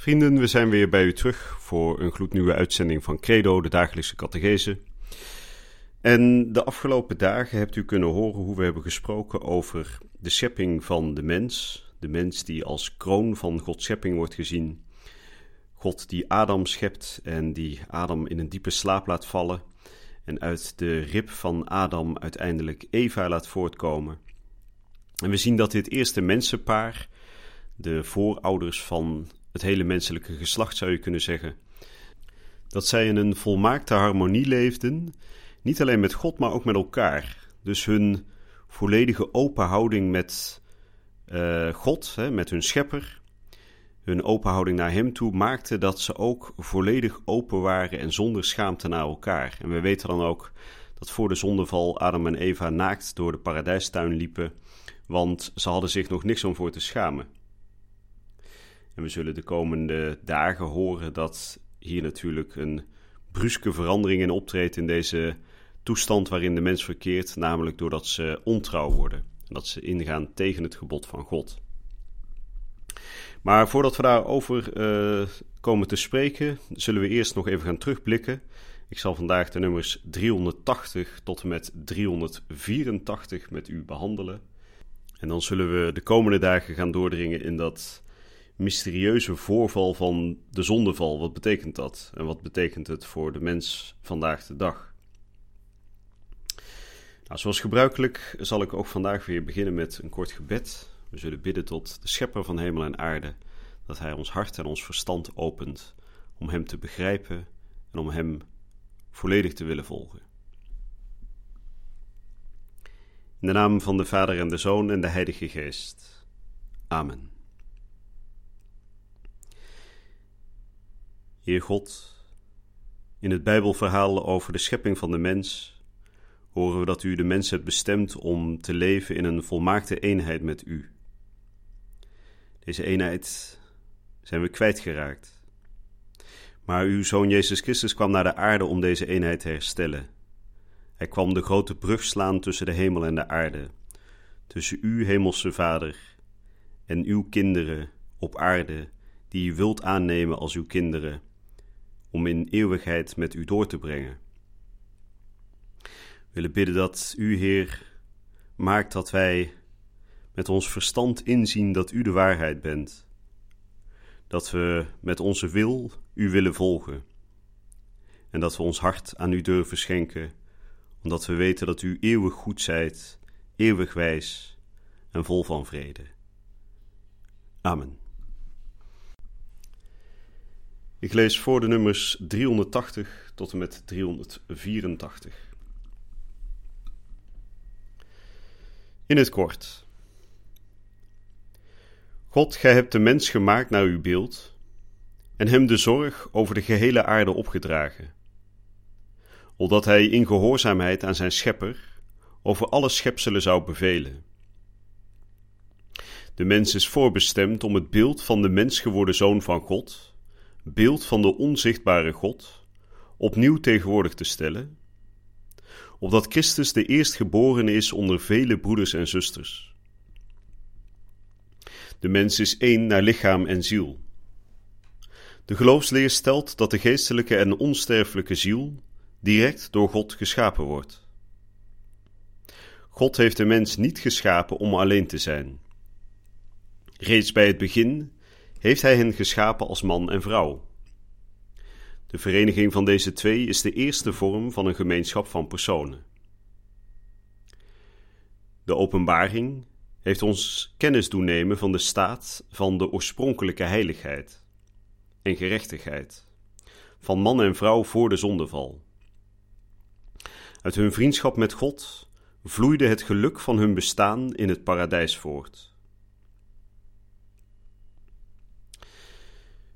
Vrienden, we zijn weer bij u terug voor een gloednieuwe uitzending van Credo, de dagelijkse catechese. En de afgelopen dagen hebt u kunnen horen hoe we hebben gesproken over de schepping van de mens. De mens die als kroon van Gods schepping wordt gezien. God die Adam schept en die Adam in een diepe slaap laat vallen. En uit de rib van Adam uiteindelijk Eva laat voortkomen. En we zien dat dit eerste mensenpaar, de voorouders van het hele menselijke geslacht zou je kunnen zeggen, dat zij in een volmaakte harmonie leefden niet alleen met God, maar ook met elkaar. Dus hun volledige open houding met uh, God, hè, met hun schepper, hun open houding naar Hem toe, maakte dat ze ook volledig open waren en zonder schaamte naar elkaar. En we weten dan ook dat voor de zondeval Adam en Eva naakt door de paradijstuin liepen, want ze hadden zich nog niks om voor te schamen. En we zullen de komende dagen horen dat hier natuurlijk een bruske verandering in optreedt in deze toestand waarin de mens verkeert, namelijk doordat ze ontrouw worden. En dat ze ingaan tegen het gebod van God. Maar voordat we daarover uh, komen te spreken, zullen we eerst nog even gaan terugblikken. Ik zal vandaag de nummers 380 tot en met 384 met u behandelen. En dan zullen we de komende dagen gaan doordringen in dat mysterieuze voorval van de zondeval. Wat betekent dat? En wat betekent het voor de mens vandaag de dag? Nou, zoals gebruikelijk zal ik ook vandaag weer beginnen met een kort gebed. We zullen bidden tot de schepper van hemel en aarde, dat hij ons hart en ons verstand opent om hem te begrijpen en om hem volledig te willen volgen. In de naam van de Vader en de Zoon en de Heilige Geest. Amen. Heer God, in het Bijbelverhaal over de schepping van de mens horen we dat u de mens hebt bestemd om te leven in een volmaakte eenheid met u. Deze eenheid zijn we kwijtgeraakt. Maar uw zoon Jezus Christus kwam naar de aarde om deze eenheid te herstellen. Hij kwam de grote brug slaan tussen de hemel en de aarde, tussen u, hemelse Vader, en uw kinderen op aarde, die u wilt aannemen als uw kinderen, om in eeuwigheid met u door te brengen willen bidden dat U, Heer, maakt dat wij met ons verstand inzien dat U de waarheid bent. Dat we met onze wil U willen volgen. En dat we ons hart aan U durven schenken, omdat we weten dat U eeuwig goed zijt, eeuwig wijs en vol van vrede. Amen. Ik lees voor de nummers 380 tot en met 384. In het kort. God, gij hebt de mens gemaakt naar uw beeld en hem de zorg over de gehele aarde opgedragen, opdat hij in gehoorzaamheid aan zijn schepper over alle schepselen zou bevelen. De mens is voorbestemd om het beeld van de mens geworden zoon van God, beeld van de onzichtbare God, opnieuw tegenwoordig te stellen opdat Christus de eerstgeborene is onder vele broeders en zusters. De mens is één naar lichaam en ziel. De geloofsleer stelt dat de geestelijke en onsterfelijke ziel direct door God geschapen wordt. God heeft de mens niet geschapen om alleen te zijn. Reeds bij het begin heeft Hij hen geschapen als man en vrouw. De vereniging van deze twee is de eerste vorm van een gemeenschap van personen. De openbaring heeft ons kennis doen nemen van de staat van de oorspronkelijke heiligheid en gerechtigheid van man en vrouw voor de zondeval. Uit hun vriendschap met God vloeide het geluk van hun bestaan in het paradijs voort.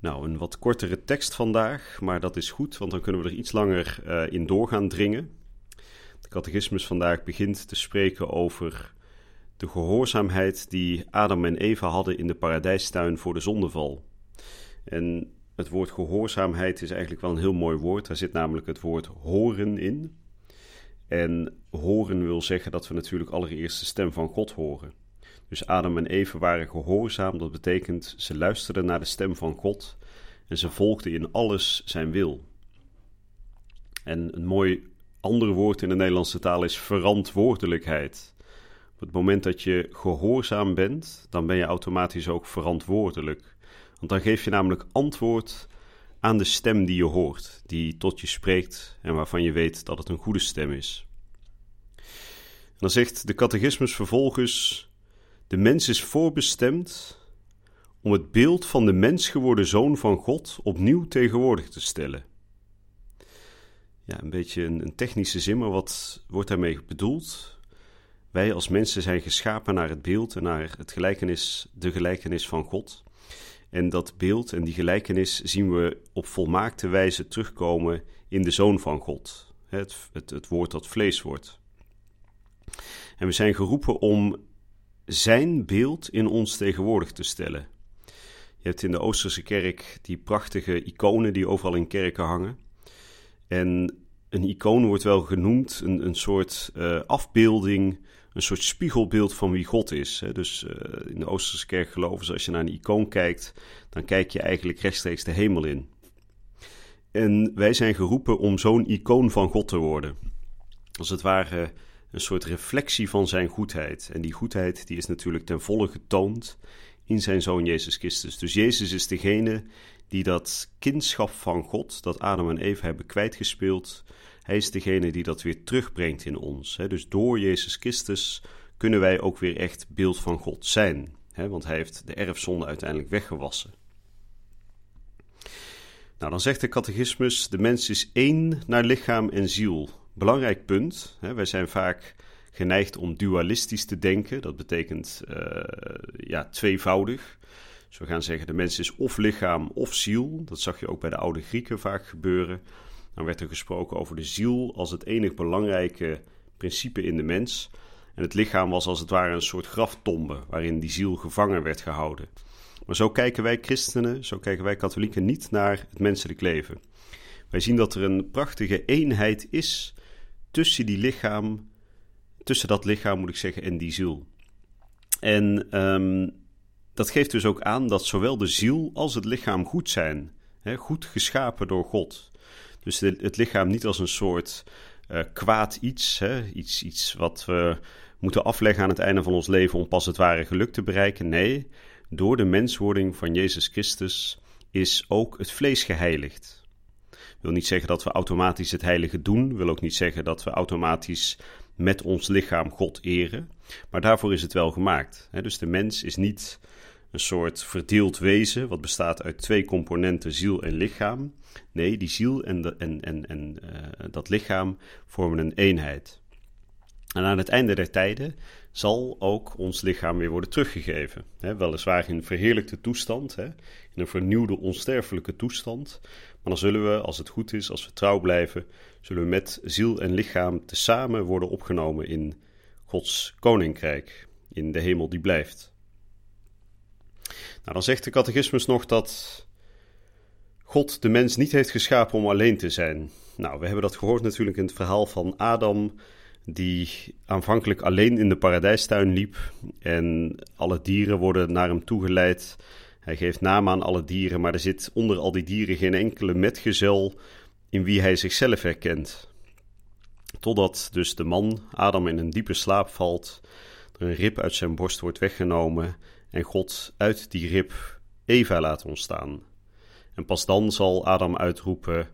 Nou, een wat kortere tekst vandaag, maar dat is goed, want dan kunnen we er iets langer uh, in doorgaan dringen. De catechismus vandaag begint te spreken over de gehoorzaamheid die Adam en Eva hadden in de paradijstuin voor de zondeval. En het woord gehoorzaamheid is eigenlijk wel een heel mooi woord. Daar zit namelijk het woord horen in. En horen wil zeggen dat we natuurlijk allereerst de stem van God horen. Dus Adam en Eva waren gehoorzaam, dat betekent ze luisterden naar de stem van God en ze volgden in alles zijn wil. En een mooi ander woord in de Nederlandse taal is verantwoordelijkheid. Op het moment dat je gehoorzaam bent, dan ben je automatisch ook verantwoordelijk. Want dan geef je namelijk antwoord aan de stem die je hoort, die tot je spreekt en waarvan je weet dat het een goede stem is. En dan zegt de catechismus vervolgens: De mens is voorbestemd om het beeld van de mens geworden zoon van God opnieuw tegenwoordig te stellen. Ja, een beetje een, technische zin, maar wat wordt daarmee bedoeld? Wij als mensen zijn geschapen naar het beeld en naar het gelijkenis, de gelijkenis van God. En dat beeld en die gelijkenis zien we op volmaakte wijze terugkomen in de Zoon van God. Het, het, het woord dat vlees wordt. En we zijn geroepen om zijn beeld in ons tegenwoordig te stellen. Je hebt in de Oosterse kerk die prachtige iconen die overal in kerken hangen. En een icoon wordt wel genoemd een, een soort uh, afbeelding, een soort spiegelbeeld van wie God is. Hè. Dus uh, in de Oosterse kerk geloven ze, als je naar een icoon kijkt, dan kijk je eigenlijk rechtstreeks de hemel in. En wij zijn geroepen om zo'n icoon van God te worden. Als het ware een soort reflectie van zijn goedheid. En die goedheid die is natuurlijk ten volle getoond in zijn zoon Jezus Christus. Dus Jezus is degene die dat kindschap van God, dat Adam en Eva hebben kwijtgespeeld, hij is degene die dat weer terugbrengt in ons. Dus door Jezus Christus kunnen wij ook weer echt beeld van God zijn. Want hij heeft de erfzonde uiteindelijk weggewassen. Nou, dan zegt de catechismus: de mens is één naar lichaam en ziel. Belangrijk punt. Wij zijn vaak geneigd om dualistisch te denken. Dat betekent uh, ja, tweevoudig. Dus we gaan zeggen, de mens is of lichaam of ziel. Dat zag je ook bij de oude Grieken vaak gebeuren. Dan werd er gesproken over de ziel als het enig belangrijke principe in de mens. En het lichaam was als het ware een soort graftombe waarin die ziel gevangen werd gehouden. Maar zo kijken wij christenen, zo kijken wij katholieken niet naar het menselijk leven. Wij zien dat er een prachtige eenheid is tussen die lichaam tussen dat lichaam, moet ik zeggen, en die ziel. En um, dat geeft dus ook aan dat zowel de ziel als het lichaam goed zijn. Hè, goed geschapen door God. Dus het lichaam niet als een soort uh, kwaad iets, hè, iets, iets wat we moeten afleggen aan het einde van ons leven om pas het ware geluk te bereiken. Nee, door de menswording van Jezus Christus is ook het vlees geheiligd. Wil niet zeggen dat we automatisch het heilige doen, wil ook niet zeggen dat we automatisch met ons lichaam God eren. Maar daarvoor is het wel gemaakt. Dus de mens is niet een soort verdeeld wezen, wat bestaat uit twee componenten, ziel en lichaam. Nee, die ziel en, en, en, en uh, dat lichaam vormen een eenheid. En aan het einde der tijden zal ook ons lichaam weer worden teruggegeven. Weliswaar in een verheerlijkte toestand, in een vernieuwde onsterfelijke toestand. Dan zullen we, als het goed is, als we trouw blijven, zullen we met ziel en lichaam tezamen worden opgenomen in Gods koninkrijk, in de hemel die blijft. Nou, dan zegt de catechismus nog dat God de mens niet heeft geschapen om alleen te zijn. Nou, we hebben dat gehoord natuurlijk in het verhaal van Adam, die aanvankelijk alleen in de paradijstuin liep en alle dieren worden naar hem toegeleid. Hij geeft naam aan alle dieren, maar er zit onder al die dieren geen enkele metgezel in wie hij zichzelf herkent. Totdat dus de man, Adam, in een diepe slaap valt, er een rib uit zijn borst wordt weggenomen en God uit die rib Eva laat ontstaan. En pas dan zal Adam uitroepen: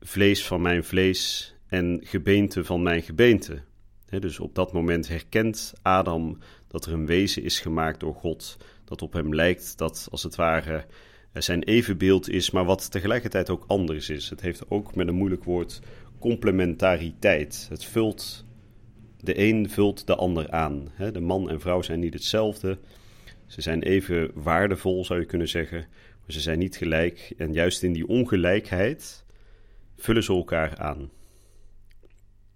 Vlees van mijn vlees en gebeente van mijn gebeente. dus op dat moment herkent Adam dat er een wezen is gemaakt door God, dat op hem lijkt, dat als het ware zijn evenbeeld is, maar wat tegelijkertijd ook anders is. Het heeft ook met een moeilijk woord complementariteit. Het vult, de een vult de ander aan. De man en vrouw zijn niet hetzelfde. Ze zijn even waardevol, zou je kunnen zeggen, maar ze zijn niet gelijk. En juist in die ongelijkheid vullen ze elkaar aan.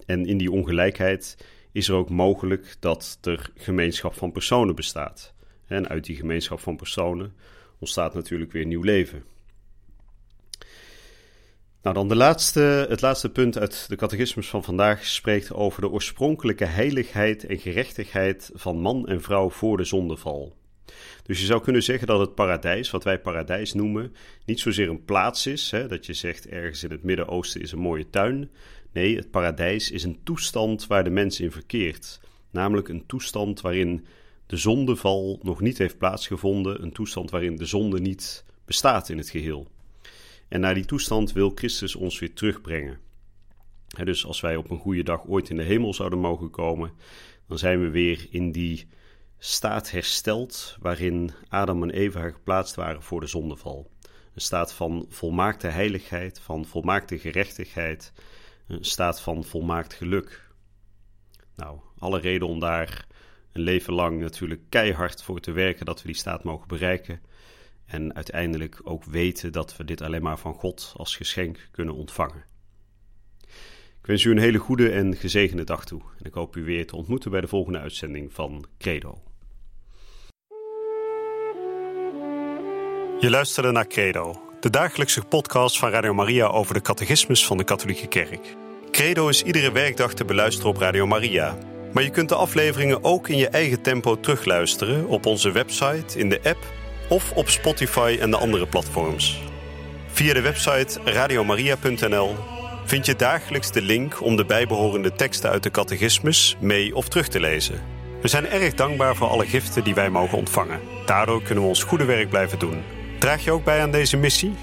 En in die ongelijkheid is er ook mogelijk dat er gemeenschap van personen bestaat. En uit die gemeenschap van personen ontstaat natuurlijk weer nieuw leven. Nou, dan de laatste, het laatste punt uit de catechismus van vandaag spreekt over de oorspronkelijke heiligheid en gerechtigheid van man en vrouw voor de zondeval. Dus je zou kunnen zeggen dat het paradijs, wat wij paradijs noemen, niet zozeer een plaats is, hè, dat je zegt ergens in het Midden-Oosten is een mooie tuin. Nee, het paradijs is een toestand waar de mens in verkeert. Namelijk een toestand waarin de zondeval nog niet heeft plaatsgevonden, een toestand waarin de zonde niet bestaat in het geheel. En naar die toestand wil Christus ons weer terugbrengen. dus als wij op een goede dag ooit in de hemel zouden mogen komen, dan zijn we weer in die staat hersteld waarin Adam en Eva geplaatst waren voor de zondeval. Een staat van volmaakte heiligheid, van volmaakte gerechtigheid, een staat van volmaakt geluk. Nou, alle reden om daar een leven lang natuurlijk keihard voor te werken dat we die staat mogen bereiken. En uiteindelijk ook weten dat we dit alleen maar van God als geschenk kunnen ontvangen. Ik wens u een hele goede en gezegende dag toe. En ik hoop u weer te ontmoeten bij de volgende uitzending van Credo. Je luisterde naar Credo, de dagelijkse podcast van Radio Maria over de catechismus van de Katholieke Kerk. Credo is iedere werkdag te beluisteren op Radio Maria. Maar je kunt de afleveringen ook in je eigen tempo terugluisteren op onze website, in de app of op Spotify en de andere platforms. Via de website radiomaria.nl vind je dagelijks de link om de bijbehorende teksten uit de catechismus mee of terug te lezen. We zijn erg dankbaar voor alle giften die wij mogen ontvangen. Daardoor kunnen we ons goede werk blijven doen. Draag je ook bij aan deze missie?